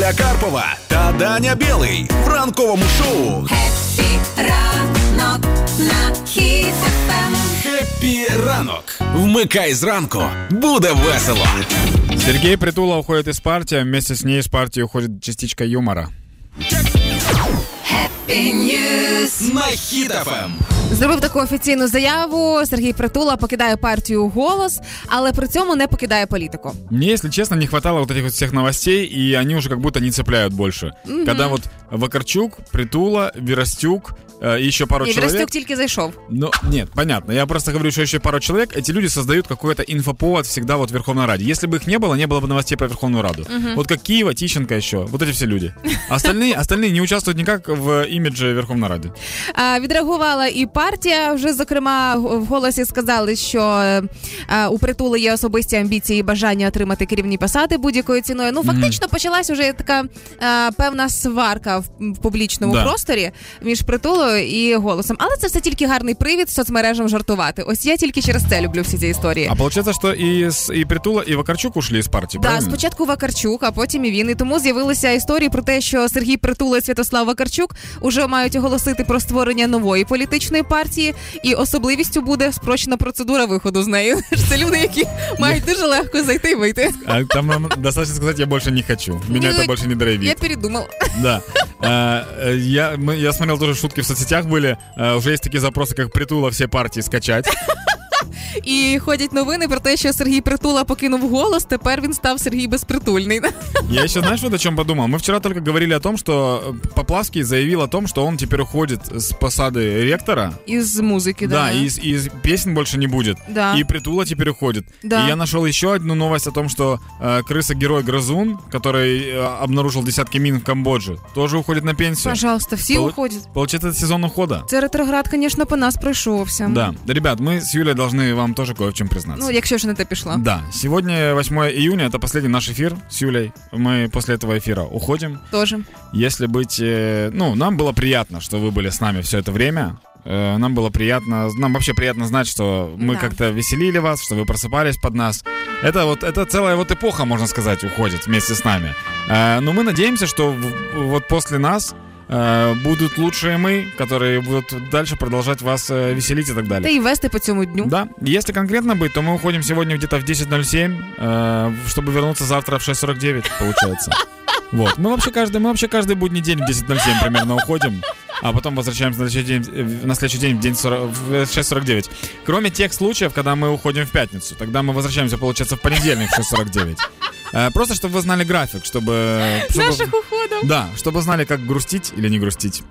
Оля Карпова та Даня Білий в ранковому шоу Епі ранок на хітафем. «Хеппі ранок». Вмикай зранку, буде весело. Сергей Притула уходит из партии, а вместе с ней из партии уходит частичка юмора. Епі Ньюс. На Хіт-ФМ. Зробив таку офіційну заяву. Сергій Притула покидає партію голос, але при цьому не покидає політику. Мне, если честно, не хватало вот этих вот всех новостей, и они уже как будто не цепляют больше. Когда вот Вакарчук, Притула, Веростюк э, и еще пару І человек... Верестюк тільки зайшов. Ну, нет, понятно. Я просто говорю, что еще пару человек, эти люди создают какой-то инфоповод всегда вот в Верховной Раде. Если бы их не было, не было бы новостей про Верховную Раду. Вот как Киева, Тищенко еще. Вот эти все люди. Остальные, остальные не участвуют никак в имидже Верховной Рады. А, відреагувала і партія. Вже зокрема в голосі сказали, що е, е, у притули є особисті амбіції і бажання отримати керівні посади будь-якою ціною. Ну фактично почалась уже така е, певна сварка в, в публічному Да. просторі між притулою і голосом. Але це все тільки гарний привід соцмережам жартувати. Ось я тільки через це люблю всі ці історії. А что и, с- и Притула, и Вакарчук ушли из партии, Да, правильно? спочатку Вакарчук, а потім і він. І тому з'явилися історії про те, що Сергій Притула і Святослав Вакарчук уже мають оголосити про створення нової політичної партії, і особливістю буде спрощена процедура виходу з неї. Це люди, які мають дуже легко зайти і вийти. А там нам достаточно сказать, я больше не хочу. Меня Ну, это больше не Я драйвит. передумав. Да. А, э, Я, мы- я смотрел тоже шутки в соцсетях были. А, Уже есть такие запросы, как Притула все партии скачать. І ходять новини про те, що Сергій Притула покинув голос. Тепер він став Сергій Безпритульний. Я еще, знаешь, вот о чем подумал? Мы вчера только говорили о том, что э, Поплавский заявил о том, что он теперь уходит с посады ректора. Із музики, Да, да. и из, из песен больше не будет. Да. И Притула теперь уходит. Да. И я нашел еще одну новость о том, что э, крыса-герой Грызун, который э, обнаружил десятки мин в Камбодже, тоже уходит на пенсию. Пожалуйста, всі Пол- уходять. Получается, это сезон ухода. Це ретроград, звісно, по нас пройшовся. Да. Ребят, мы с Юлей должны вам тоже кое в чем признаться. Ну, якщо ж не те пішло. Да, сегодня 8 июня, это последний наш эфир с Юлей. Мы после этого эфира уходим. Тоже. Если быть, э, ну, нам было приятно, что вы были с нами все это время. Э, Нам было приятно, нам вообще приятно знать, что мы Да. как-то веселили вас, что вы просыпались под нас. Это вот, это целая вот эпоха, можно сказать, уходит вместе с нами. Э, Но мы надеемся, что вот после нас э, будут лучшие мы, которые будут дальше продолжать вас э, веселить и так далее. Та й вести по цьому дню. Да, если конкретно быть, то мы уходим сегодня где-то в 10.07, э, чтобы вернуться завтра в 6.49, получается. Вот. Мы вообще каждый, мы вообще каждый будний день в 10.07 примерно уходим, а потом возвращаемся на следующий день, на следующий день в, день 40 в 6.49. Кроме тех случаев, когда мы уходим в пятницу, тогда мы возвращаемся, получается, в понедельник в 6.49. Э, Просто, чтобы вы знали график, чтобы... чтобы- Наших уходів. Да, чтобы знали, как грустить или не грустить.